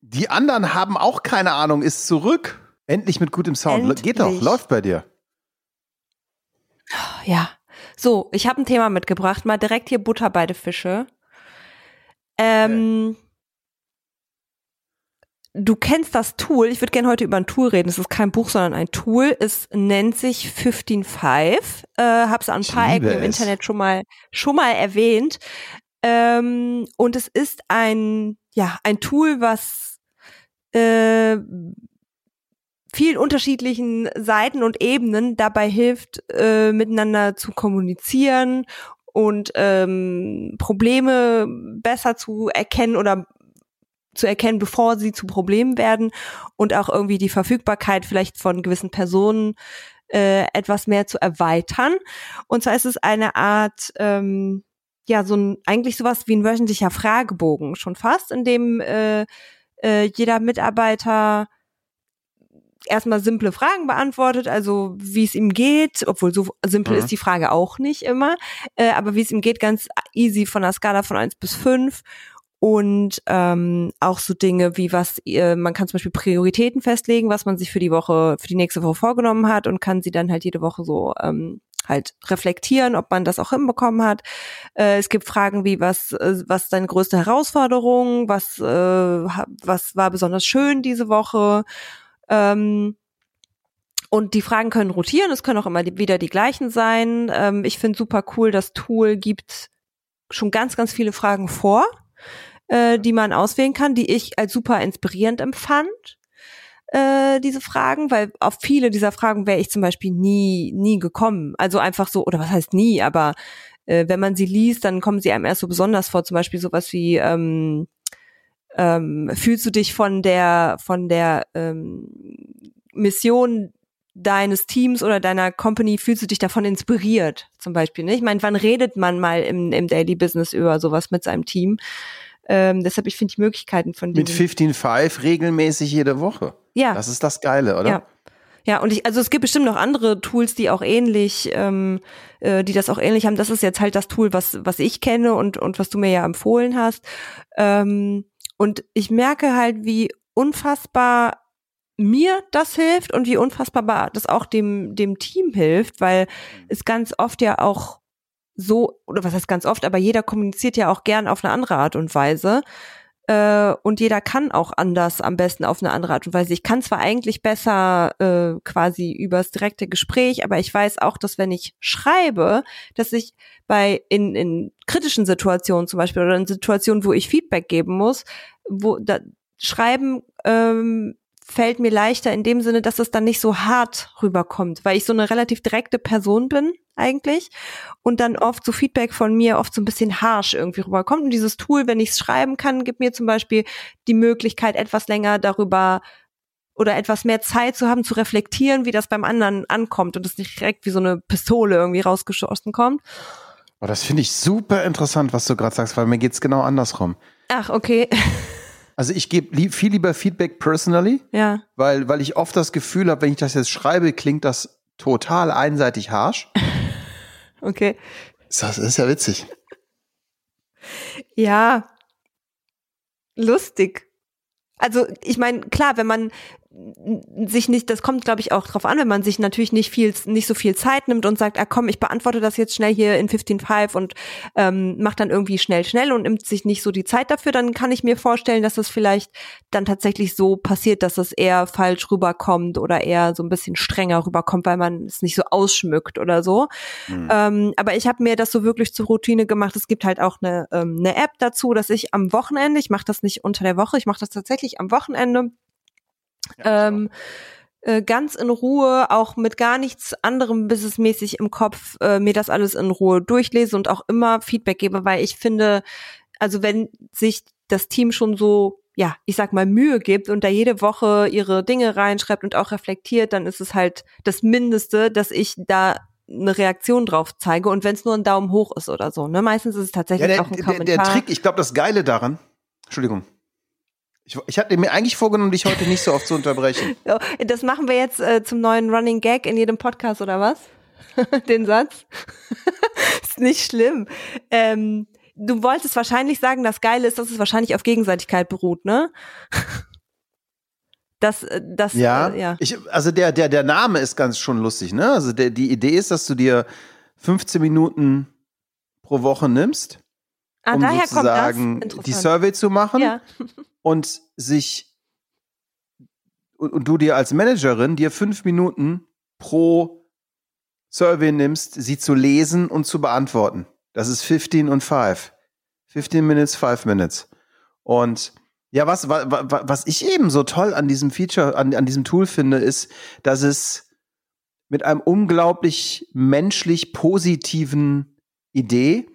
Die anderen haben auch keine Ahnung, ist zurück. Endlich mit gutem Sound. Endlich. Geht doch, läuft bei dir. Ja. So, ich habe ein Thema mitgebracht, mal direkt hier Butter bei den Fische. Ähm, Du kennst das Tool, ich würde gerne heute über ein Tool reden, es ist kein Buch, sondern ein Tool, es nennt sich 155, äh, hab's an ein Ich paar Ecken liebe im es. Internet schon mal, schon mal erwähnt. Ähm, und es ist ein, ja, ein Tool, was äh, vielen unterschiedlichen Seiten und Ebenen dabei hilft, äh, miteinander zu kommunizieren und ähm, Probleme besser zu erkennen oder zu erkennen, bevor sie zu Problemen werden und auch irgendwie die Verfügbarkeit vielleicht von gewissen Personen äh, etwas mehr zu erweitern. Und zwar ist es eine Art, ähm, ja, so ein, eigentlich sowas wie ein wöchentlicher Fragebogen schon fast, in dem äh, äh, jeder Mitarbeiter erstmal simple Fragen beantwortet, also wie es ihm geht, obwohl so simpel Mhm. ist die Frage auch nicht immer, äh, aber wie es ihm geht, ganz easy von der Skala von eins bis fünf und ähm, auch so Dinge wie was, äh, man kann zum Beispiel Prioritäten festlegen, was man sich für die Woche, für die nächste Woche vorgenommen hat und kann sie dann halt jede Woche so ähm, halt reflektieren, ob man das auch hinbekommen hat. Äh, es gibt Fragen wie was, äh, was deine größte Herausforderung, was, äh, was war besonders schön diese Woche. Ähm, und die Fragen können rotieren, es können auch immer die, wieder die gleichen sein. Ähm, ich finde super cool, das Tool gibt schon ganz, ganz viele Fragen vor, äh, die man auswählen kann, die ich als super inspirierend empfand, äh, diese Fragen, weil auf viele dieser Fragen wäre ich zum Beispiel nie, nie gekommen. Also einfach so, oder was heißt nie, aber äh, wenn man sie liest, dann kommen sie einem erst so besonders vor, zum Beispiel sowas wie, ähm, ähm, fühlst du dich von der, von der ähm, Mission deines Teams oder deiner Company fühlst du dich davon inspiriert, zum Beispiel. Ne? Ich meine, wann redet man mal im, im Daily Business über sowas mit seinem Team? Ähm, deshalb, ich finde die Möglichkeiten von Mit diesen- 15.5 regelmäßig jede Woche. Ja. Das ist das Geile, oder? Ja. Ja, und ich, also es gibt bestimmt noch andere Tools, die auch ähnlich, ähm, äh, die das auch ähnlich haben. Das ist jetzt halt das Tool, was, was ich kenne und, und was du mir ja empfohlen hast. Ähm, und ich merke halt, wie unfassbar mir das hilft und wie unfassbar das auch dem, dem Team hilft, weil es ganz oft ja auch so, oder was heißt ganz oft, aber jeder kommuniziert ja auch gern auf eine andere Art und Weise. Äh, und jeder kann auch anders, am besten auf eine andere Art und Weise. Ich kann zwar eigentlich besser äh, quasi übers direkte Gespräch, aber ich weiß auch, dass wenn ich schreibe, dass ich bei in, in kritischen Situationen zum Beispiel oder in Situationen, wo ich Feedback geben muss, wo da, schreiben ähm, fällt mir leichter in dem Sinne, dass es dann nicht so hart rüberkommt, weil ich so eine relativ direkte Person bin eigentlich und dann oft so Feedback von mir oft so ein bisschen harsh irgendwie rüberkommt. Und dieses Tool, wenn ich es schreiben kann, gibt mir zum Beispiel die Möglichkeit, etwas länger darüber oder etwas mehr Zeit zu haben, zu reflektieren, wie das beim anderen ankommt und es nicht direkt wie so eine Pistole irgendwie rausgeschossen kommt. Oh, das finde ich super interessant, was du gerade sagst, weil mir geht's genau andersrum. Ach, okay. Also ich gebe lieb, viel lieber Feedback personally, ja. weil, weil ich oft das Gefühl habe, wenn ich das jetzt schreibe, klingt das total einseitig harsh. Okay. Das ist ja witzig. Ja. Lustig. Also, ich meine, klar, wenn man sich nicht, das kommt, glaube ich, auch drauf an, wenn man sich natürlich nicht viel, nicht so viel Zeit nimmt und sagt, ah komm, ich beantworte das jetzt schnell hier in 15.5 und ähm, macht dann irgendwie schnell, schnell und nimmt sich nicht so die Zeit dafür, dann kann ich mir vorstellen, dass das vielleicht dann tatsächlich so passiert, dass es eher falsch rüberkommt oder eher so ein bisschen strenger rüberkommt, weil man es nicht so ausschmückt oder so. Ähm, aber ich habe mir das so wirklich zur Routine gemacht. Es gibt halt auch eine, ähm, eine App dazu, dass ich am Wochenende, ich mache das nicht unter der Woche, ich mache das tatsächlich am Wochenende, ähm, äh, ganz in Ruhe, auch mit gar nichts anderem businessmäßig im Kopf, äh, mir das alles in Ruhe durchlese und auch immer Feedback gebe, weil ich finde, also wenn sich das Team schon so, ja, ich sag mal, Mühe gibt und da jede Woche ihre Dinge reinschreibt und auch reflektiert, dann ist es halt das Mindeste, dass ich da eine Reaktion drauf zeige und wenn es nur ein Daumen hoch ist oder so. Ne? Meistens ist es Ja, tatsächlich der, auch ein der, Kommentar. der Trick, ich glaube, das Geile daran, Entschuldigung, ich, ich hatte mir eigentlich vorgenommen, dich heute nicht so oft zu unterbrechen. Das machen wir jetzt äh, zum neuen Running Gag in jedem Podcast oder was? den Satz. ist nicht schlimm. Ähm, du wolltest wahrscheinlich sagen, das Geile ist, dass es wahrscheinlich auf Gegenseitigkeit beruht, ne? Das, äh, das, ja, äh, ja. Ich, also der, der, der Name ist ganz schon lustig, ne? Also der, die Idee ist, dass du dir 15 Minuten pro Woche nimmst, ah, um daher sozusagen kommt das? die Survey zu machen Ja. Und sich und, und du dir als Managerin dir fünf Minuten pro Survey nimmst, sie zu lesen und zu beantworten. Das ist 15 und 5. 15 Minutes, 5 Minutes. Und ja, was, was, was ich eben so toll an diesem Feature, an, an diesem Tool finde, ist, dass es mit einem unglaublich menschlich positiven Idee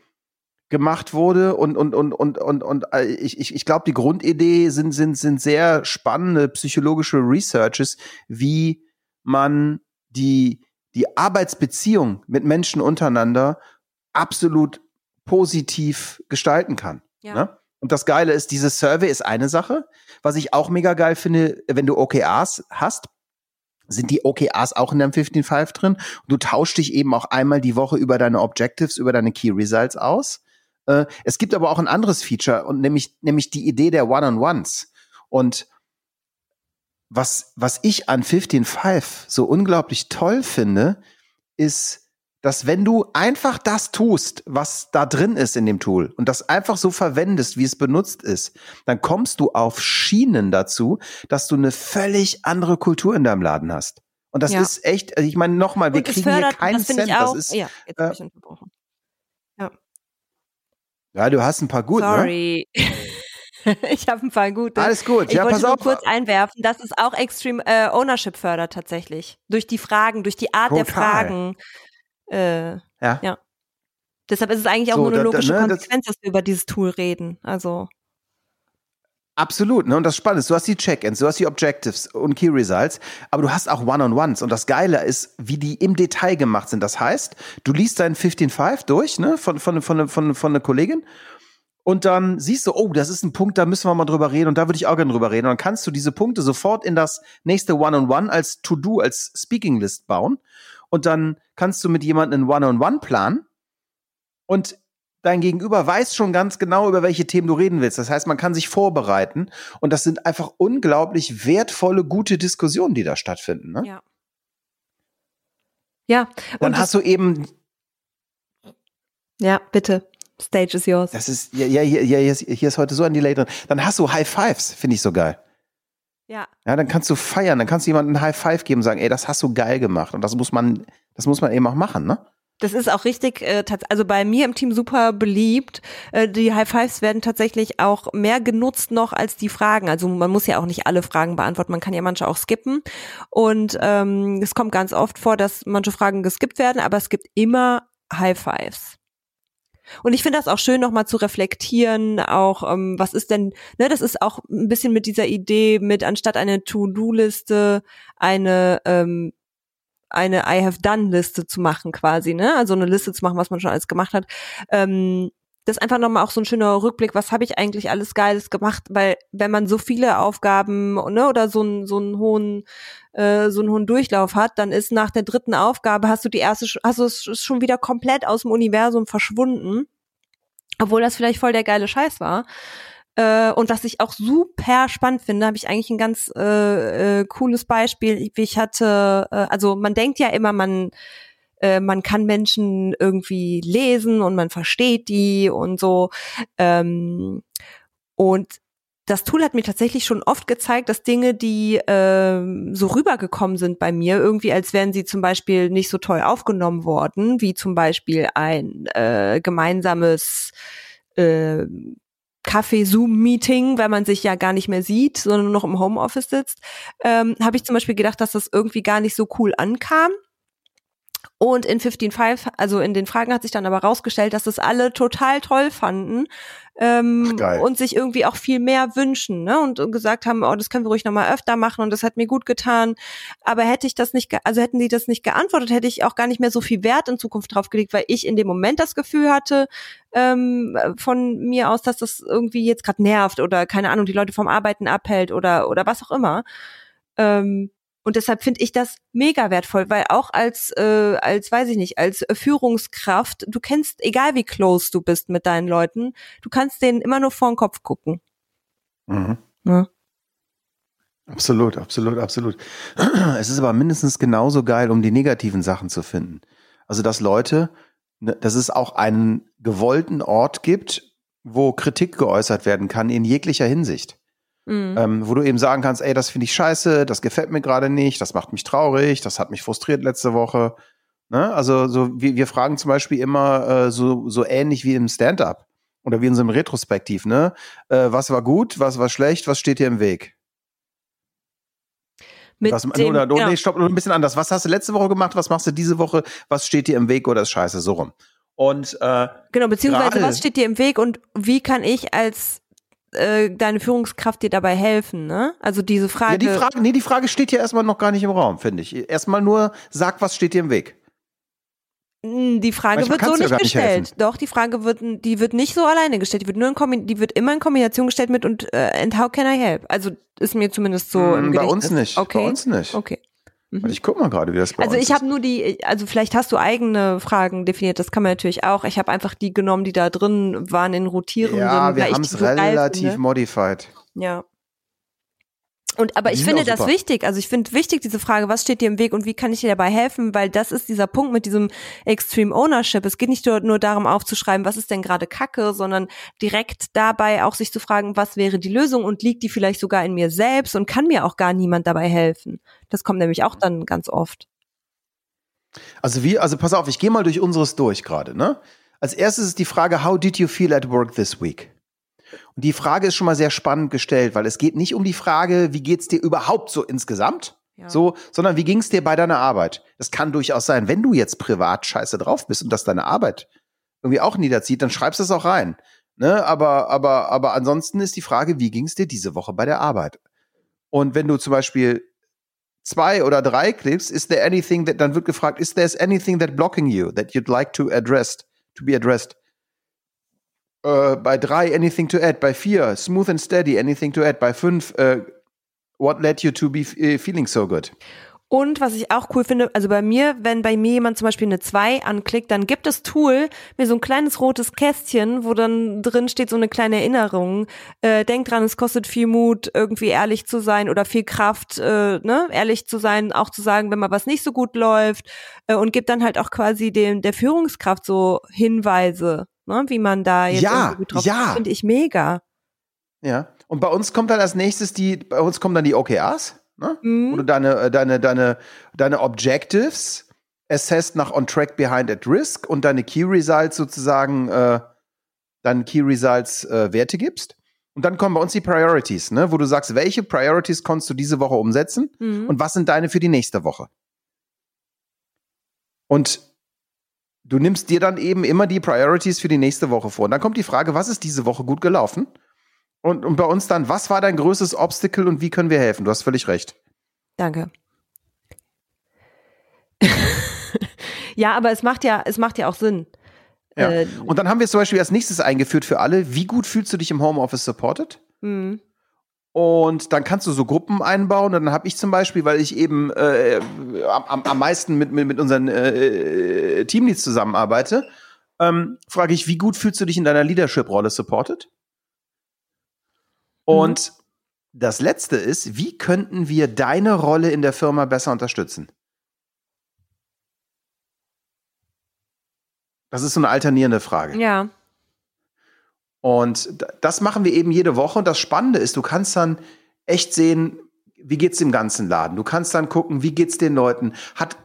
gemacht wurde und und und und und und äh, ich ich, ich glaube die Grundidee sind sind sind sehr spannende psychologische Researches wie man die die Arbeitsbeziehung mit Menschen untereinander absolut positiv gestalten kann Ja. ne? und das Geile ist dieses Survey ist eine Sache was ich auch mega geil finde wenn du OKRs hast sind die OKRs auch in deinem 15.5 drin. Und du tauschst dich eben auch einmal die Woche über deine Objectives, über deine Key Results aus. Äh, es gibt aber auch ein anderes Feature und nämlich, nämlich die Idee der One-on-Ones. Und was, was ich an 15.5 so unglaublich toll finde, ist, dass wenn du einfach das tust, was da drin ist in dem Tool und das einfach so verwendest, wie es benutzt ist, dann kommst du auf Schienen dazu, dass du eine völlig andere Kultur in deinem Laden hast. Und das Ja. ist echt, also ich meine nochmal, wir kriegen hier fördert- keinen das Cent. auch, das ist, ja, äh. Ja, du hast ein paar gut, ne? Sorry. ich habe ein paar gute. Alles gut. Ich ja, wollte pass nur auf. kurz einwerfen, dass es auch Extreme äh, Ownership fördert tatsächlich. Durch die Fragen, durch die Art der Total. Fragen. Äh, Ja. ja. Deshalb ist es eigentlich auch So, nur eine da- da- logische ne, das- Konsequenz, dass wir über dieses Tool reden. Also, Absolut, ne? Und das Spannende ist, du hast die Check-ins, du hast die Objectives und Key Results, aber du hast auch One-on-Ones. Und das Geile ist, wie die im Detail gemacht sind. Das heißt, du liest deinen 15.5 durch, ne? Von, von, von, von, von einer Kollegin. Und dann siehst du, oh, das ist ein Punkt, da müssen wir mal drüber reden und da würde ich auch gerne drüber reden. Und dann kannst du diese Punkte sofort in das nächste One-on-One als To-Do, als Speaking-List bauen. Und dann kannst du mit jemandem einen One-on-One planen. Und dein Gegenüber weiß schon ganz genau, über welche Themen du reden willst. Das heißt, man kann sich vorbereiten. Und das sind einfach unglaublich wertvolle, gute Diskussionen, die da stattfinden. Ne? ja. Ja, Dann hast du eben, ja, bitte. Stage is yours. das ist, ja, ja, hier, hier, ist- hier ist heute so ein Delay drin. Dann hast du High Fives, finde ich so geil. Ja, Ja, dann kannst du feiern, dann kannst du jemandem ein High Five geben und sagen, ey, das hast du geil gemacht. Und das muss man, das muss man eben auch machen, ne? Das ist auch richtig, äh, also bei mir im Team super beliebt. Äh, die High Fives werden tatsächlich auch mehr genutzt noch als die Fragen. Also man muss ja auch nicht alle Fragen beantworten, man kann ja manche auch skippen. Und ähm, es kommt ganz oft vor, dass manche Fragen geskippt werden, aber es gibt immer High Fives. Und ich finde das auch schön, nochmal zu reflektieren, auch ähm, was ist denn, ne, das ist auch ein bisschen mit dieser Idee, mit anstatt eine To-Do-Liste eine ähm, eine I have done Liste zu machen quasi, ne? Also eine Liste zu machen, was man schon alles gemacht hat. Ähm, das ist einfach nochmal auch so ein schöner Rückblick, was habe ich eigentlich alles Geiles gemacht, weil wenn man so viele Aufgaben ne, oder so einen so einen hohen äh, so einen hohen Durchlauf hat, dann ist nach der dritten Aufgabe hast du die erste, hast du es schon wieder komplett aus dem Universum verschwunden, obwohl das vielleicht voll der geile Scheiß war. Äh, und was ich auch super spannend finde, habe ich eigentlich ein ganz äh, äh, cooles Beispiel. Ich, hatte, äh, also man denkt ja immer, man äh, man kann Menschen irgendwie lesen und man versteht die und so. Ähm, und das Tool hat mir tatsächlich schon oft gezeigt, dass Dinge, die ähm, so rübergekommen sind bei mir, irgendwie als wären sie zum Beispiel nicht so toll aufgenommen worden, wie zum Beispiel ein äh, gemeinsames äh, Kaffee-Zoom-Meeting, weil man sich ja gar nicht mehr sieht, sondern nur noch im Homeoffice sitzt, ähm, habe ich zum Beispiel gedacht, dass das irgendwie gar nicht so cool ankam. Und in 15.5, also in den Fragen hat sich dann aber rausgestellt, dass das alle total toll fanden ähm, Ach, und sich irgendwie auch viel mehr wünschen ne? und, und gesagt haben, oh, das können wir ruhig nochmal öfter machen und das hat mir gut getan. Aber hätte ich das nicht, ge- also hätten die das nicht geantwortet, hätte ich auch gar nicht mehr so viel Wert in Zukunft drauf gelegt, weil ich in dem Moment das Gefühl hatte, ähm, von mir aus, dass das irgendwie jetzt gerade nervt oder keine Ahnung, die Leute vom Arbeiten abhält oder oder was auch immer. Ähm, Und deshalb finde ich das mega wertvoll, weil auch als, äh, als, weiß ich nicht, als Führungskraft, du kennst, egal wie close du bist mit deinen Leuten, du kannst denen immer nur vor den Kopf gucken. Mhm. Ja. Absolut, absolut, absolut. Es ist aber mindestens genauso geil, um die negativen Sachen zu finden. Also, dass Leute, ne, dass es auch einen gewollten Ort gibt, wo Kritik geäußert werden kann in jeglicher Hinsicht. Mhm. Ähm, wo du eben sagen kannst, ey, das finde ich scheiße, das gefällt mir gerade nicht, das macht mich traurig, das hat mich frustriert letzte Woche. Ne? Also so, wir, wir fragen zum Beispiel immer äh, so, so ähnlich wie im Stand-up oder wie in so einem Retrospektiv, ne? Äh, was war gut, was war schlecht, was steht dir im Weg? Mit was, dem, oder, oder, genau. nee, stopp, ein bisschen anders. Was hast du letzte Woche gemacht? Was machst du diese Woche? Was steht dir im Weg oder ist scheiße? So rum. Und äh, genau, beziehungsweise grade, was steht dir im Weg und wie kann ich als äh, deine Führungskraft dir dabei helfen, ne? Also diese Frage. Ja, die Frage, nee, die Frage steht ja erstmal noch gar nicht im Raum, finde ich. Erstmal nur, sag, was steht dir im Weg. Hm, die Frage Manchmal wird so nicht gestellt. Nicht Doch, die Frage wird, die wird nicht so alleine gestellt. Die wird nur in Kombi die wird immer in Kombination gestellt mit und äh, and how can I help? Also ist mir zumindest so mm, im Bei uns nicht. Okay. Bei uns nicht. Okay. Mhm. Ich guck mal gerade, wie das bei Also ich habe nur die, also vielleicht hast du eigene Fragen definiert, das kann man natürlich auch. Ich habe einfach die genommen, die da drin waren in rotierenden. Ja, wir haben es relativ modified. Ja. Und aber ich finde das wichtig. Also ich finde wichtig diese Frage, was steht dir im Weg und wie kann ich dir dabei helfen? Weil das ist dieser Punkt mit diesem Extreme Ownership. Es geht nicht nur, nur darum aufzuschreiben, was ist denn gerade Kacke, sondern direkt dabei auch sich zu fragen, was wäre die Lösung und liegt die vielleicht sogar in mir selbst und kann mir auch gar niemand dabei helfen. Das kommt nämlich auch dann ganz oft. Also wie, also pass auf, ich gehe mal durch unseres durch gerade, ne? Als erstes ist die Frage, how did you feel at work this week? Und die Frage ist schon mal sehr spannend gestellt, weil es geht nicht um die Frage, wie geht's dir überhaupt so insgesamt, ja. so, sondern wie ging's dir bei deiner Arbeit? Das kann durchaus sein, wenn du jetzt privat scheiße drauf bist und das deine Arbeit irgendwie auch niederzieht, dann schreibst du es auch rein. Ne? Aber, aber, aber ansonsten ist die Frage, wie ging's dir diese Woche bei der Arbeit? Und wenn du zum Beispiel zwei oder drei klickst, is there anything that, dann wird gefragt, is there anything that blocking you that you'd like to address, to be addressed? Äh, bei drei, anything to add. Bei vier, smooth and steady, anything to add. Bei fünf, uh, what led you to be äh, feeling so good? Und was ich auch cool finde, also bei mir, wenn bei mir jemand zum Beispiel eine 2 anklickt, dann gibt das Tool mir so ein kleines rotes Kästchen, wo dann drin steht so eine kleine Erinnerung. Äh, denk dran, es kostet viel Mut, irgendwie ehrlich zu sein oder viel Kraft, äh, ne, ehrlich zu sein, auch zu sagen, wenn mal was nicht so gut läuft. Äh, und gibt dann halt auch quasi dem der Führungskraft so Hinweise ne, wie man da jetzt ja, drauf ja. finde ich mega. Ja. Und bei uns kommt dann als nächstes die, bei uns kommen dann die OKRs, ne? Mhm. Wo du deine, äh, deine, deine, deine Objectives assessed nach on track behind at risk und deine Key Results sozusagen, äh, deine Key Results äh, Werte gibst. Und dann kommen bei uns die Priorities, ne, wo du sagst, welche Priorities konntest du diese Woche umsetzen mhm. und was sind deine für die nächste Woche? Und du nimmst dir dann eben immer die Priorities für die nächste Woche vor. Und dann kommt die Frage, was ist diese Woche gut gelaufen? Und, und bei uns dann, was war dein größtes Obstacle und wie können wir helfen? Du hast völlig recht. Danke. ja, aber es macht ja, es macht ja auch Sinn. Ja. Äh, und dann haben wir zum Beispiel als nächstes eingeführt für alle, wie gut fühlst du dich im Homeoffice supported? Mhm. Und dann kannst du so Gruppen einbauen. Und dann habe ich zum Beispiel, weil ich eben äh, am, am meisten mit, mit, mit unseren äh, Teamleads zusammenarbeite, ähm, frage ich, wie gut fühlst du dich in deiner Leadership-Rolle supported? Und mhm. das letzte ist, wie könnten wir deine Rolle in der Firma besser unterstützen? Das ist so eine alternierende Frage. Ja. Und das machen wir eben jede Woche. Und das Spannende ist, du kannst dann echt sehen, wie geht's dem ganzen Laden. Du kannst dann gucken, wie geht's den Leuten. Hat,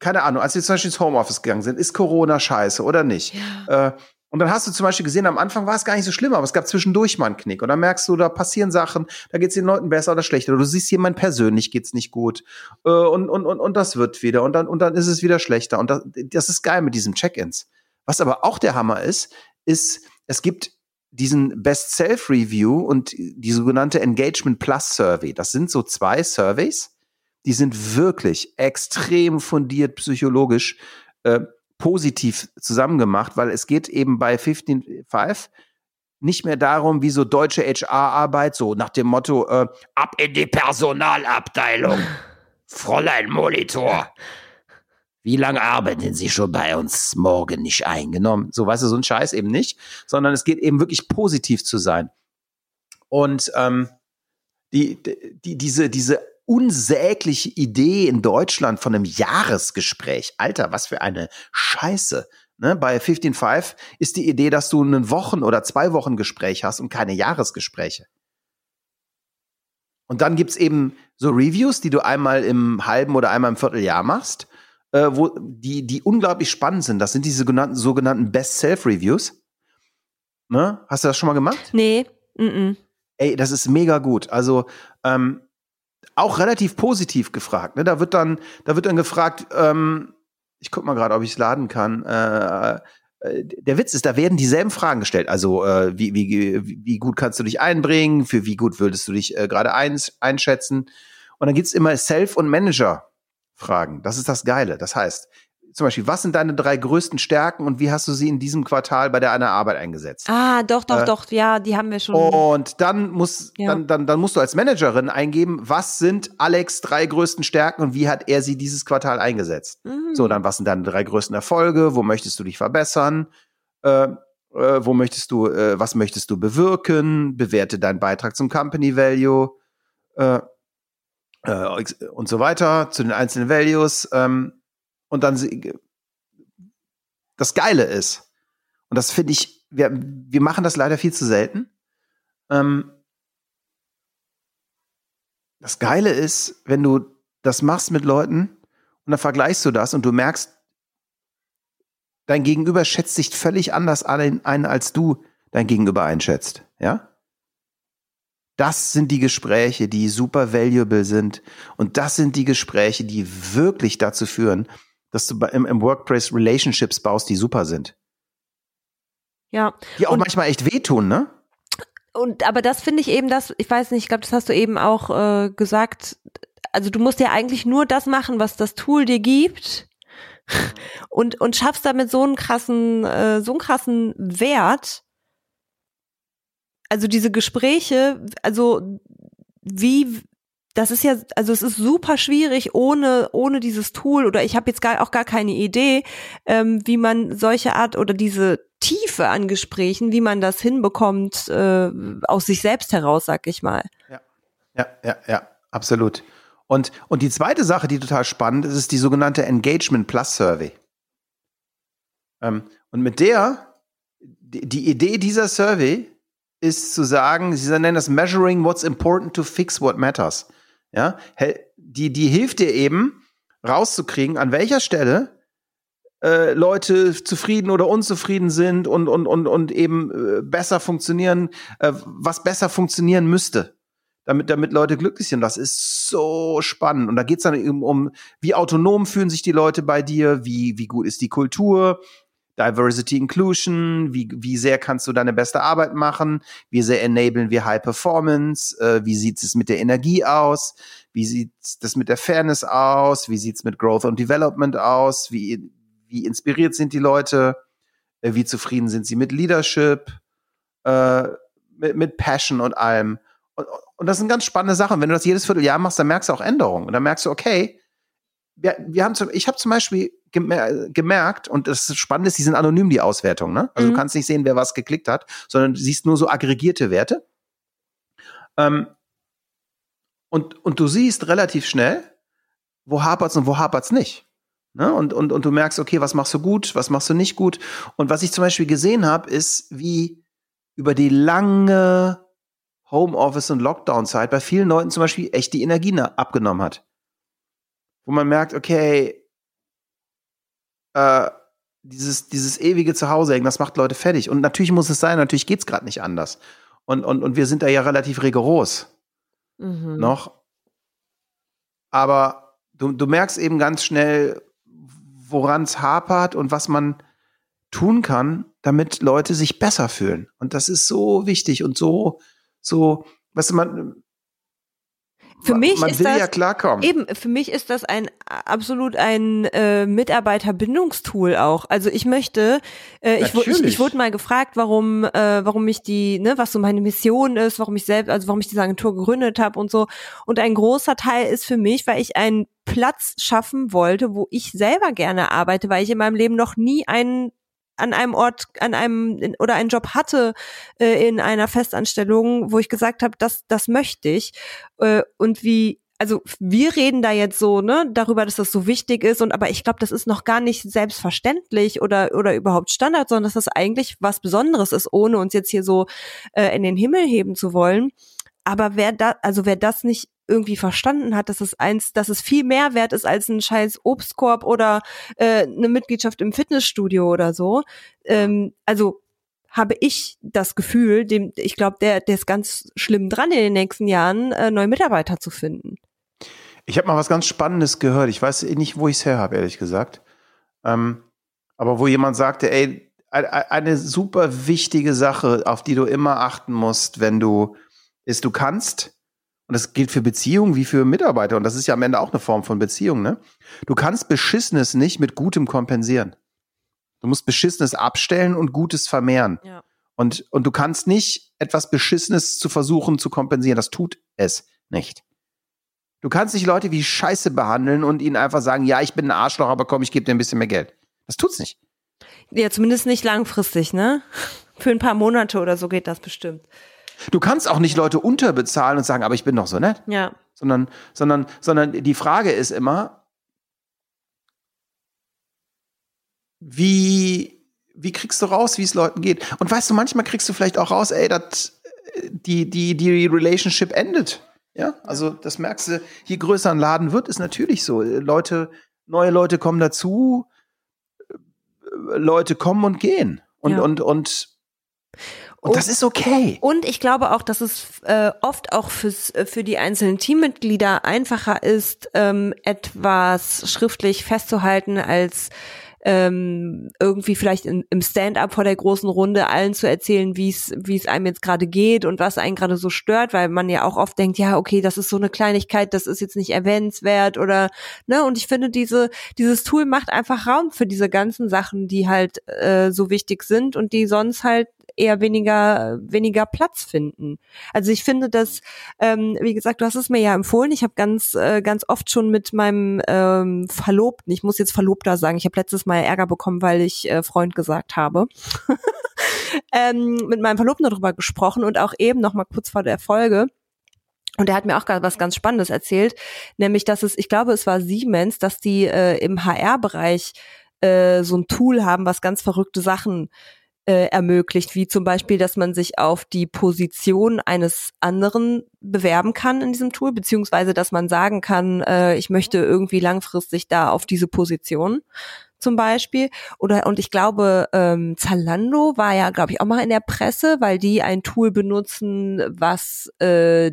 keine Ahnung, als wir zum Beispiel ins Homeoffice gegangen sind, ist Corona scheiße oder nicht? Ja. Äh, und dann hast du zum Beispiel gesehen, am Anfang war es gar nicht so schlimm, aber es gab zwischendurch mal einen Knick. Und dann merkst du, da passieren Sachen, da geht's den Leuten besser oder schlechter. Du siehst jemand persönlich geht's nicht gut. Äh, und, und, und, und das wird wieder. Und dann, und dann ist es wieder schlechter. Und das, das ist geil mit diesen Check-ins. Was aber auch der Hammer ist, ist, es gibt diesen Best Self Review und die sogenannte Engagement Plus Survey. Das sind so zwei Surveys, die sind wirklich extrem fundiert psychologisch äh, positiv zusammengemacht, weil es geht eben bei 15.5 nicht mehr darum, wie so deutsche HR-Arbeit, so nach dem Motto, äh, ab in die Personalabteilung. Fräulein Molitor, wie lange arbeiten Sie schon bei uns morgen nicht eingenommen? So, weißt du, so ein Scheiß eben nicht, sondern es geht eben wirklich positiv zu sein. Und ähm, die, die, diese, diese unsägliche Idee in Deutschland von einem Jahresgespräch. Alter, was für eine Scheiße. Ne? Bei 15.5 ist die Idee, dass du einen Wochen- oder zwei Wochen Gespräch hast und keine Jahresgespräche. Und dann gibt's eben so Reviews, die du einmal im halben oder einmal im Vierteljahr machst, äh, wo die, die unglaublich spannend sind. Das sind diese sogenannten, sogenannten Best-Self-Reviews. Ne? Hast du das schon mal gemacht? Nee. Mm -mm. Ey, das ist mega gut. Also ähm, auch relativ positiv gefragt. Ne? Da wird dann, da wird dann gefragt, ähm, ich guck mal gerade, ob ich es laden kann. Äh, äh, der Witz ist, da werden dieselben Fragen gestellt. Also äh, wie, wie, wie gut kannst du dich einbringen? Für wie gut würdest du dich äh, gerade ein, einschätzen? Und dann gibt's immer Self- und Manager-Fragen. Das ist das Geile. Das heißt, zum Beispiel, was sind deine drei größten Stärken und wie hast du sie in diesem Quartal bei deiner Arbeit eingesetzt? Ah, doch, doch, äh, doch, ja, die haben wir schon. Und dann muss, ja. dann, dann, dann musst du als Managerin eingeben, was sind Alex drei größten Stärken und wie hat er sie dieses Quartal eingesetzt? Mhm. So, dann was sind deine drei größten Erfolge? Wo möchtest du dich verbessern? Äh, äh, wo möchtest du, äh, was möchtest du bewirken? Bewerte deinen Beitrag zum Company Value äh, und so weiter zu den einzelnen Values. Ähm, und dann das Geile ist, und das finde ich, wir, wir machen das leider viel zu selten. Ähm, das Geile ist, wenn du das machst mit Leuten und dann vergleichst du das und du merkst, dein Gegenüber schätzt sich völlig anders ein, als du dein Gegenüber einschätzt. Ja? Das sind die Gespräche, die super valuable sind. Und das sind die Gespräche, die wirklich dazu führen, dass du im, im Workplace Relationships baust, die super sind. Ja. Die auch und, manchmal echt wehtun, ne? Und aber das finde ich eben das, ich weiß nicht, ich glaube, das hast du eben auch äh, gesagt. Also du musst ja eigentlich nur das machen, was das Tool dir gibt. Und, und schaffst damit so einen krassen, äh, so einen krassen Wert. Also diese Gespräche, also wie, das ist ja, also es ist super schwierig ohne ohne dieses Tool oder ich habe jetzt gar auch gar keine Idee, ähm, wie man solche Art oder diese Tiefe an Gesprächen, wie man das hinbekommt äh, aus sich selbst heraus, sag ich mal. Ja, ja, ja, ja, absolut. Und und die zweite Sache, die total spannend ist, ist die sogenannte Engagement Plus Survey. Ähm, und mit der die, die Idee dieser Survey ist zu sagen, sie nennen das Measuring What's Important to Fix What Matters. Ja, die, die hilft dir eben rauszukriegen, an welcher Stelle äh, Leute zufrieden oder unzufrieden sind und, und, und, und eben äh, besser funktionieren, äh, was besser funktionieren müsste, damit, damit Leute glücklich sind. Das ist so spannend. Und da geht's dann eben um, wie autonom fühlen sich die Leute bei dir, wie, wie gut ist die Kultur, Diversity Inclusion, wie, wie sehr kannst du deine beste Arbeit machen, wie sehr enablen wir High Performance, äh, wie sieht es mit der Energie aus, wie sieht das mit der Fairness aus, wie sieht es mit Growth und Development aus, wie, wie inspiriert sind die Leute, äh, wie zufrieden sind sie mit Leadership, äh, mit, mit Passion und allem. Und, und das sind ganz spannende Sachen. Wenn du das jedes Vierteljahr machst, dann merkst du auch Änderungen. Und dann merkst du, okay, wir, wir haben zum, ich habe zum Beispiel gemerkt, und das Spannende ist, die sind anonym, die Auswertung. Ne? Also mhm. du kannst nicht sehen, wer was geklickt hat, sondern du siehst nur so aggregierte Werte. Ähm, und, und du siehst relativ schnell, wo hapert's und wo hapert's nicht. Ne? Und, und, und du merkst, okay, was machst du gut, was machst du nicht gut. Und was ich zum Beispiel gesehen habe, ist, wie über die lange Homeoffice- und Lockdown-Zeit bei vielen Leuten zum Beispiel echt die Energie abgenommen hat. Wo man merkt, okay, äh, dieses, dieses ewige Zuhause hängen, das macht Leute fertig. Und natürlich muss es sein, natürlich geht's gerade nicht anders. Und, und, und wir sind da ja relativ rigoros mhm. noch. Aber du, du merkst eben ganz schnell, woran es hapert und was man tun kann, damit Leute sich besser fühlen. Und das ist so wichtig und so, so, weißt du, man, für mich man ist will das ja klarkommen. eben für mich ist das ein absolut ein äh, Mitarbeiterbindungstool auch. Also ich möchte, äh, ich, ich, ich wurde mal gefragt, warum äh, warum ich die, ne, was so meine Mission ist, warum ich selbst, also warum ich diese Agentur gegründet habe und so. Und ein großer Teil ist für mich, weil ich einen Platz schaffen wollte, wo ich selber gerne arbeite, weil ich in meinem Leben noch nie einen an einem Ort, an einem in- oder einen Job hatte äh, in einer Festanstellung, wo ich gesagt habe, das, das möchte ich. Äh, und wie, also wir reden da jetzt so, ne, darüber, dass das so wichtig ist und aber ich glaube, das ist noch gar nicht selbstverständlich oder oder überhaupt Standard, sondern dass das eigentlich was Besonderes ist, ohne uns jetzt hier so äh, in den Himmel heben zu wollen. Aber wer da, also wer das nicht irgendwie verstanden hat, dass es eins, dass es viel mehr wert ist als ein scheiß Obstkorb oder äh, eine Mitgliedschaft im Fitnessstudio oder so. Ähm, also habe ich das Gefühl, dem, ich glaube, der, der ist ganz schlimm dran, in den nächsten Jahren äh, neue Mitarbeiter zu finden. Ich habe mal was ganz Spannendes gehört. Ich weiß nicht, wo ich es her habe, ehrlich gesagt. Ähm, aber wo jemand sagte, ey, ein- ein- eine super wichtige Sache, auf die du immer achten musst, wenn du, ist, du kannst, und das gilt für Beziehungen wie für Mitarbeiter, und das ist ja am Ende auch eine Form von Beziehung, ne? Du kannst Beschissenes nicht mit Gutem kompensieren. Du musst Beschissenes abstellen und Gutes vermehren. Ja. Und, und du kannst nicht etwas Beschissenes zu versuchen zu kompensieren. Das tut es nicht. Du kannst nicht Leute wie Scheiße behandeln und ihnen einfach sagen, ja, ich bin ein Arschloch, aber komm, ich gebe dir ein bisschen mehr Geld. Das tut's nicht. Ja, zumindest nicht langfristig, ne? Für ein paar Monate oder so geht das bestimmt. Du kannst auch nicht Leute unterbezahlen und sagen, aber ich bin doch so nett. Ja. Sondern, sondern, sondern die Frage ist immer, wie, wie kriegst du raus, wie es Leuten geht? Und weißt du, manchmal kriegst du vielleicht auch raus, ey, dat, die, die, die Relationship endet. Ja, also das merkst du, je größer ein Laden wird, ist natürlich so. Leute, neue Leute kommen dazu, äh, Leute kommen und gehen. Und, Ja. und, und, und Und- das ist okay. Und ich glaube auch, dass es äh, oft auch fürs, äh, für die einzelnen Teammitglieder einfacher ist, ähm, etwas schriftlich festzuhalten, als ähm, irgendwie vielleicht in, im Stand-up vor der großen Runde allen zu erzählen, wie es wie es einem jetzt gerade geht und was einen gerade so stört, weil man ja auch oft denkt, ja, okay, das ist so eine Kleinigkeit, das ist jetzt nicht erwähnenswert oder ne, und ich finde diese dieses Tool macht einfach Raum für diese ganzen Sachen, die halt äh, so wichtig sind und die sonst halt eher weniger weniger Platz finden. Also ich finde das, ähm, wie gesagt, du hast es mir ja empfohlen. Ich habe ganz äh, ganz oft schon mit meinem ähm, Verlobten, ich muss jetzt Verlobter sagen, ich habe letztes Mal Ärger bekommen, weil ich äh, Freund gesagt habe. ähm, mit meinem Verlobten darüber gesprochen und auch eben noch mal kurz vor der Folge. Und er hat mir auch gerade was ganz Spannendes erzählt, nämlich, dass es, ich glaube, es war Siemens, dass die äh, im HR-Bereich äh, so ein Tool haben, was ganz verrückte Sachen äh, ermöglicht, wie zum Beispiel, dass man sich auf die Position eines anderen bewerben kann in diesem Tool, beziehungsweise dass man sagen kann, äh, ich möchte irgendwie langfristig da auf diese Position zum Beispiel. Oder und ich glaube, ähm, Zalando war ja, glaube ich, auch mal in der Presse, weil die ein Tool benutzen, was äh,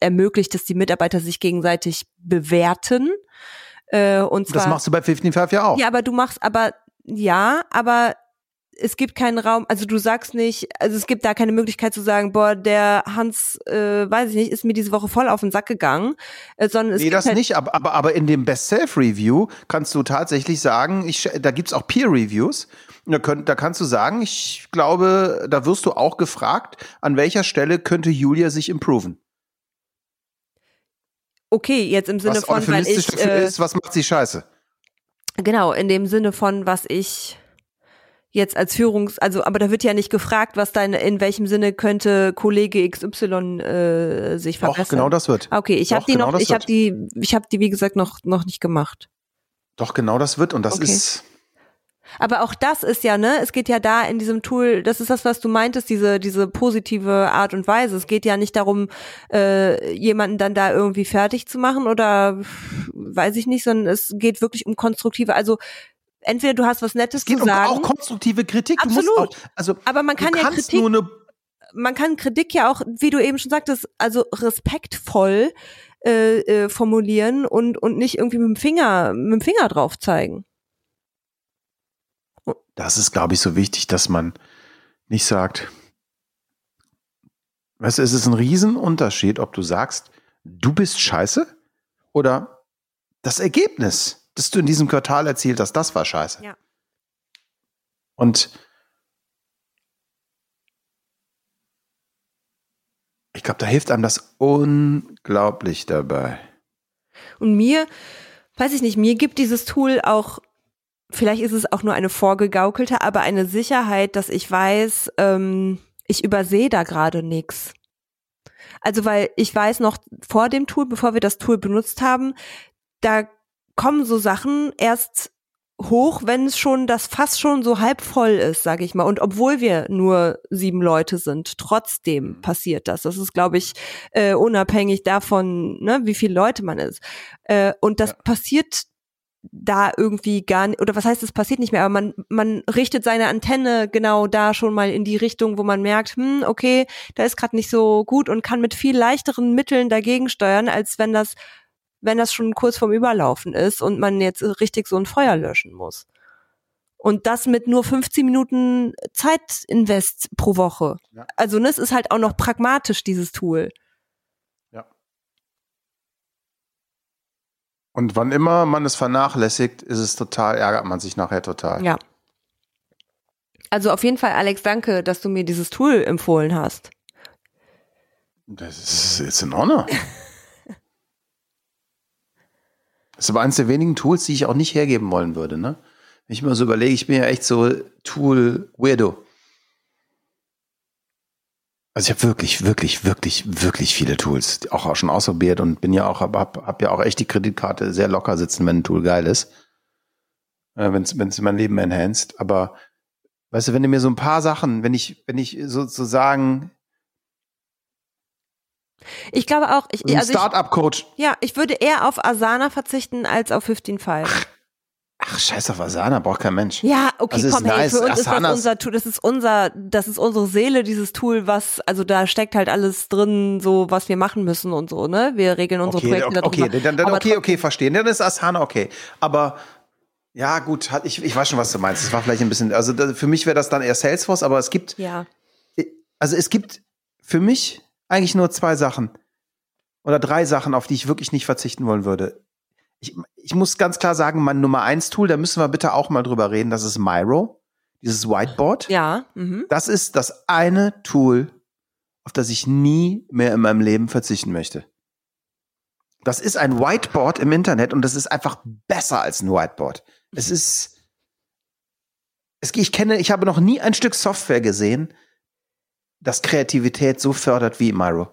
ermöglicht, dass die Mitarbeiter sich gegenseitig bewerten. Äh, und zwar, Das machst du bei 55 ja auch. ja, aber du machst aber ja, aber es gibt keinen Raum, also du sagst nicht, also es gibt da keine Möglichkeit zu sagen, boah, der Hans, äh, weiß ich nicht, ist mir diese Woche voll auf den Sack gegangen, äh, sondern es Nee, gibt das halt, nicht, aber, aber, aber in dem Best-Self-Review kannst du tatsächlich sagen, ich, da gibt's auch Peer-Reviews. Da, könnt, da kannst du sagen, ich glaube, da wirst du auch gefragt, an welcher Stelle könnte Julia sich improven. okay, jetzt im Sinne Was von, weil ich, äh, ist, was macht sie scheiße? genau, in dem Sinne von, was ich jetzt als Führungs, also, aber da wird ja nicht gefragt, was deine, in welchem Sinne könnte Kollege XY äh, sich Doch, verbessern. genau das wird. Okay, ich habe Doch, die genau noch, ich habe die, ich habe die wie gesagt noch noch nicht gemacht. Doch, genau das wird. Und das Okay. ist, Aber auch das ist ja, ne, es geht ja da in diesem Tool, das ist das, was du meintest, diese, diese positive Art und Weise. Es geht ja nicht darum, äh, jemanden dann da irgendwie fertig zu machen oder weiß ich nicht, sondern es geht wirklich um konstruktive, also entweder du hast was Nettes es geht zu um sagen, auch konstruktive Kritik. Du Absolut. musst auch, also, aber man kann du ja Kritik, nur eine man kann Kritik ja auch, wie du eben schon sagtest, also respektvoll äh, äh, formulieren und, und nicht irgendwie mit dem Finger, mit dem Finger drauf zeigen. das ist, glaube ich, so wichtig, dass man nicht sagt, weißt du, es ist ein Riesenunterschied, ob du sagst, du bist scheiße oder das Ergebnis, das du in diesem Quartal erzielt hast, das war scheiße. Ja. Und ich glaube, da hilft einem das unglaublich dabei. Und mir, weiß ich nicht, mir gibt dieses Tool auch, vielleicht ist es auch nur eine vorgegaukelte, aber eine Sicherheit, dass ich weiß, ähm, ich übersehe da gerade nichts. Also weil ich weiß noch vor dem Tool, bevor wir das Tool benutzt haben, da kommen so Sachen erst hoch, wenn es schon das Fass schon so halb voll ist, sage ich mal. Und obwohl wir nur sieben Leute sind, trotzdem Mhm. passiert das. Das ist, glaube ich, äh, unabhängig davon, ne, wie viele Leute man ist. Äh, und das Ja. passiert da irgendwie gar nicht, oder was heißt, es passiert nicht mehr, aber man, man richtet seine Antenne genau da schon mal in die Richtung, wo man merkt, hm, okay, da ist gerade nicht so gut und kann mit viel leichteren Mitteln dagegen steuern, als wenn das wenn das schon kurz vorm Überlaufen ist und man jetzt richtig so ein Feuer löschen muss. Und das mit nur 15 Minuten Zeitinvest pro Woche. Ja. Also ne, es ist halt auch noch pragmatisch, dieses Tool. Ja. Und wann immer man es vernachlässigt, ist es total, ärgert man sich nachher total. Ja. Also auf jeden Fall, Alex, danke, dass du mir dieses Tool empfohlen hast. Das ist jetzt in Ordnung. Das ist aber eines der wenigen Tools, die ich auch nicht hergeben wollen würde, ne? Wenn ich mir so überlege, ich bin ja echt so Tool-Weirdo. Also ich habe wirklich, wirklich, wirklich, wirklich viele Tools, die auch schon ausprobiert und bin ja auch, hab, hab, ja auch echt die Kreditkarte sehr locker sitzen, wenn ein Tool geil ist. Äh, wenn es mein Leben enhanced. Aber weißt du, wenn du mir so ein paar Sachen, wenn ich, wenn ich sozusagen Ich glaube auch, ich, also Startup-Coach ja, ich würde eher auf Asana verzichten als auf 15.5. Ach, scheiß auf Asana, braucht kein Mensch. Ja, okay, Also komm, hey, nice. für uns ist das unser Tool, das ist unser, das ist unsere Seele, dieses Tool, was, also da steckt halt alles drin, so, was wir machen müssen und so, ne? Wir regeln unsere Okay, Projekte okay, darüber. dann, dann, Aber okay, okay, verstehen. Dann ist Asana okay. Aber ja, gut, ich, ich weiß schon, was du meinst. Das war vielleicht ein bisschen, also für mich wäre das dann eher Salesforce, aber es gibt, Ja, also es gibt für mich eigentlich nur zwei Sachen oder drei Sachen, auf die ich wirklich nicht verzichten wollen würde. Ich, ich muss ganz klar sagen, mein Nummer eins Tool, da müssen wir bitte auch mal drüber reden, das ist Miro, dieses Whiteboard. ja, mhm. Das ist das eine Tool, auf das ich nie mehr in meinem Leben verzichten möchte. Das ist ein Whiteboard im Internet und das ist einfach besser als ein Whiteboard. Es ist, es, ich kenne, ich habe noch nie ein Stück Software gesehen, das Kreativität so fördert wie Miro.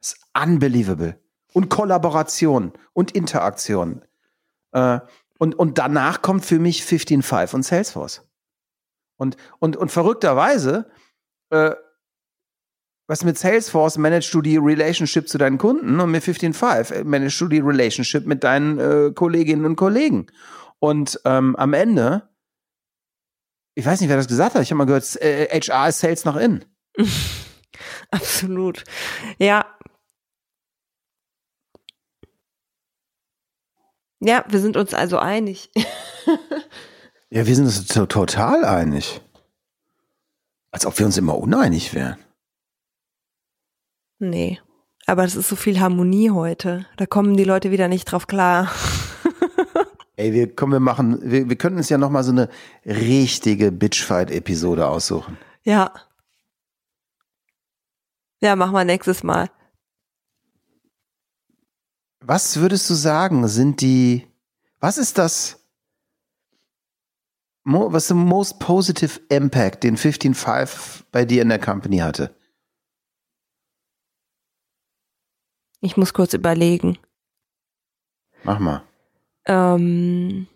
Das ist unbelievable. Und Kollaboration und Interaktion. Äh, und, und danach kommt für mich 15.5 und Salesforce. Und, und, und verrückterweise, äh, was mit Salesforce managst du die Relationship zu deinen Kunden und mit 15.5 managst du die Relationship mit deinen äh, Kolleginnen und Kollegen. Und ähm, am Ende, ich weiß nicht, wer das gesagt hat, ich habe mal gehört, äh, HR ist Sales nach innen. absolut. Ja. Ja, wir sind uns also einig. Ja, wir sind uns to total einig. Als ob wir uns immer uneinig wären. Nee. Aber es ist so viel Harmonie heute. Da kommen die Leute wieder nicht drauf klar. Ey, wir kommen, wir machen, wir, wir könnten uns ja noch mal so eine richtige Bitchfight-Episode aussuchen. Ja. Ja, machen wir nächstes Mal. Was würdest du sagen, sind die, was ist das, was ist der most positive impact, den 15.5 bei dir in der Company hatte? Ich muss kurz überlegen. Mach mal. Ähm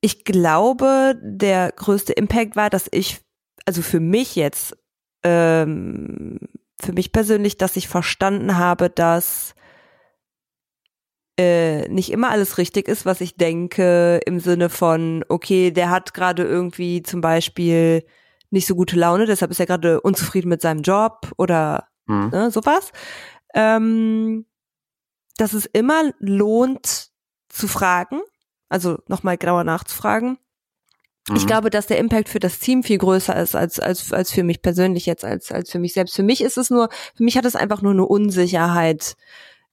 ich glaube, der größte Impact war, dass ich, also für mich jetzt, ähm, für mich persönlich, dass ich verstanden habe, dass äh, nicht immer alles richtig ist, was ich denke, im Sinne von, okay, der hat gerade irgendwie zum Beispiel nicht so gute Laune, deshalb ist er gerade unzufrieden mit seinem Job oder Hm. ne, sowas. Ähm, dass es immer lohnt zu fragen, also nochmal genauer nachzufragen. Ich glaube, dass der Impact für das Team viel größer ist als, als, als für mich persönlich jetzt, als, als für mich selbst. Für mich ist es nur, für mich hat es einfach nur eine Unsicherheit,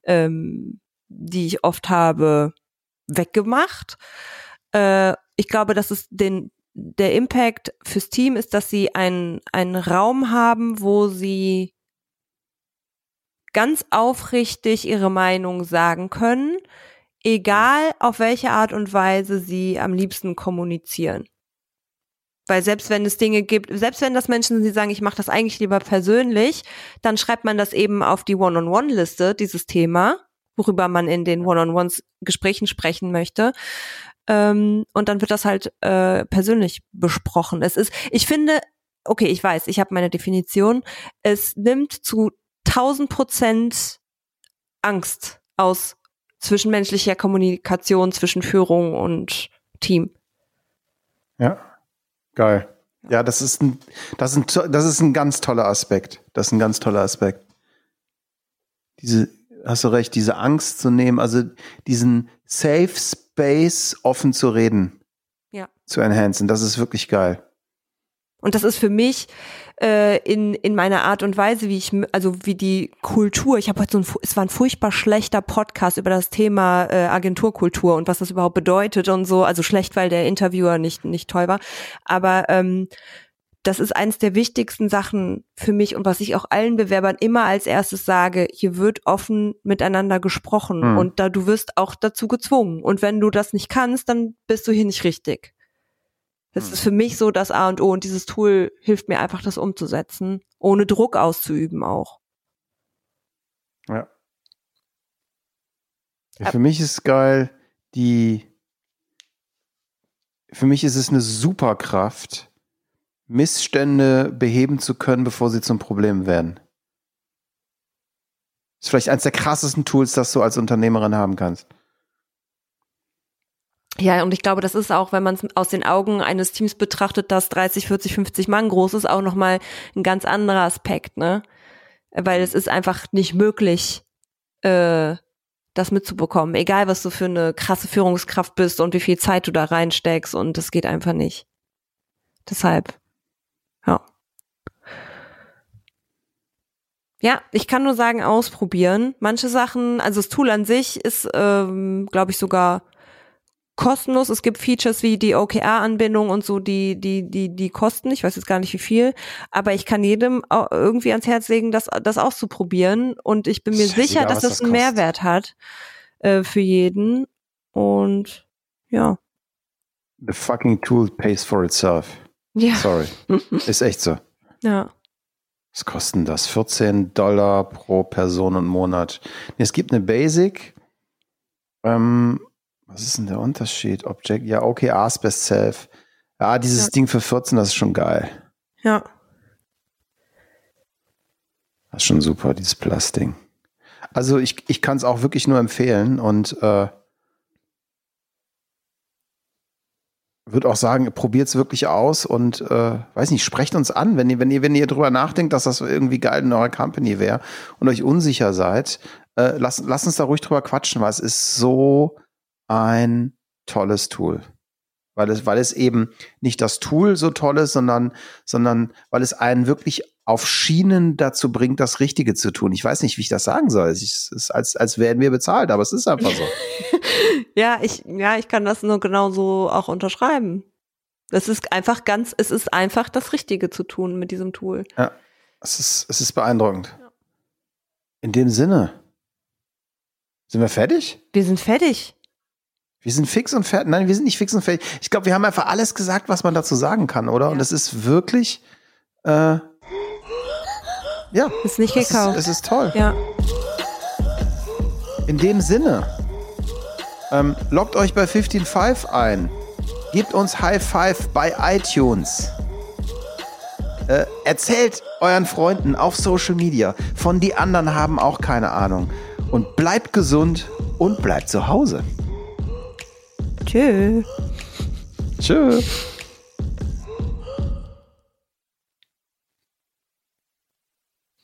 ähm, die ich oft habe, weggemacht. Äh, ich glaube, dass es den, der Impact fürs Team ist, dass sie einen, einen Raum haben, wo sie ganz aufrichtig ihre Meinung sagen können, egal auf welche Art und Weise sie am liebsten kommunizieren. Weil selbst wenn es Dinge gibt, selbst wenn das Menschen sind, die sagen, ich mache das eigentlich lieber persönlich, dann schreibt man das eben auf die One-on-One-Liste, dieses Thema, worüber man in den One-on-Ones Gesprächen sprechen möchte. Ähm, und dann wird das halt äh, persönlich besprochen. Es ist, ich finde, okay, ich weiß, ich habe meine Definition. Es nimmt zu 1000 Prozent Angst aus zwischenmenschlicher Kommunikation zwischen Führung und Team. Ja. Geil. Ja, das ist ein, das ist ein, das ist ein ganz toller Aspekt. Das ist ein ganz toller Aspekt. Diese, hast du recht, diese Angst zu nehmen, also diesen Safe Space offen zu reden. Ja. Zu enhancen. Das ist wirklich geil. Und das ist für mich äh, in, in meiner Art und Weise, wie ich, also wie die Kultur, ich habe heute so ein, es war ein furchtbar schlechter Podcast über das Thema äh, Agenturkultur und was das überhaupt bedeutet und so, also schlecht, weil der Interviewer nicht, nicht toll war, aber ähm, das ist eines der wichtigsten Sachen für mich und was ich auch allen Bewerbern immer als erstes sage, hier wird offen miteinander gesprochen hm. und da du wirst auch dazu gezwungen und wenn du das nicht kannst, dann bist du hier nicht richtig. Das hm. ist für mich so das A und O und dieses Tool hilft mir einfach, das umzusetzen, ohne Druck auszuüben auch. Ja. ja für mich ist geil, die, für mich ist es eine Superkraft, Missstände beheben zu können, bevor sie zum Problem werden. Das ist vielleicht eines der krassesten Tools, das du als Unternehmerin haben kannst. Ja, und ich glaube, das ist auch, wenn man es aus den Augen eines Teams betrachtet, das 30, 40, 50 Mann groß ist, auch nochmal ein ganz anderer Aspekt, ne? Weil es ist einfach nicht möglich, äh, das mitzubekommen. Egal, was du für eine krasse Führungskraft bist und wie viel Zeit du da reinsteckst und das geht einfach nicht. Deshalb, ja. Ja, ich kann nur sagen, ausprobieren. Manche Sachen, also das Tool an sich ist, ähm, glaube ich, sogar kostenlos. Es gibt Features wie die OKR-Anbindung und so, die, die, die, die kosten. Ich weiß jetzt gar nicht wie viel, aber ich kann jedem irgendwie ans Herz legen, das, das auszuprobieren. Und ich bin mir sicher, dass das, das einen Mehrwert hat äh, für jeden. Und ja. The fucking tool pays for itself. Ja. Sorry. Ist echt so. Ja. Was kosten das? 14 Dollar pro Person und Monat. Es gibt eine Basic. Ähm, was ist denn der Unterschied? Object, ja, okay, Ask Best Self. Ja, dieses ja. Ding für 14, das ist schon geil. Ja. Das ist schon super, dieses Plus-Ding. Also ich, ich kann es auch wirklich nur empfehlen und äh, würde auch sagen, probiert es wirklich aus und äh, weiß nicht, sprecht uns an, wenn ihr, wenn ihr, wenn ihr drüber nachdenkt, dass das irgendwie geil in eurer Company wäre und euch unsicher seid, äh, lasst, lasst uns da ruhig drüber quatschen, weil es ist so ein tolles Tool. Weil es, weil es eben nicht das Tool so toll ist, sondern, sondern weil es einen wirklich auf Schienen dazu bringt, das Richtige zu tun. Ich weiß nicht, wie ich das sagen soll. Es ist, als, als werden wir bezahlt, aber es ist einfach so. ja, ich, ja, ich kann das nur genauso auch unterschreiben. Es ist einfach ganz, es ist einfach das Richtige zu tun mit diesem Tool. Ja, es ist, es ist beeindruckend. Ja. In dem Sinne. Sind wir fertig? Wir sind fertig. Wir sind fix und fertig. Nein, wir sind nicht fix und fertig. Ich glaube, wir haben einfach alles gesagt, was man dazu sagen kann, oder? Ja. Und es ist wirklich, äh, ja. Ist nicht gekauft. Es ist, es ist toll. Ja. In dem Sinne, ähm, loggt euch bei 15.5 ein. Gebt uns High Five bei iTunes. Äh, erzählt euren Freunden auf Social Media. Von die anderen haben auch keine Ahnung. Und bleibt gesund und bleibt zu Hause. Tschö. Tschö.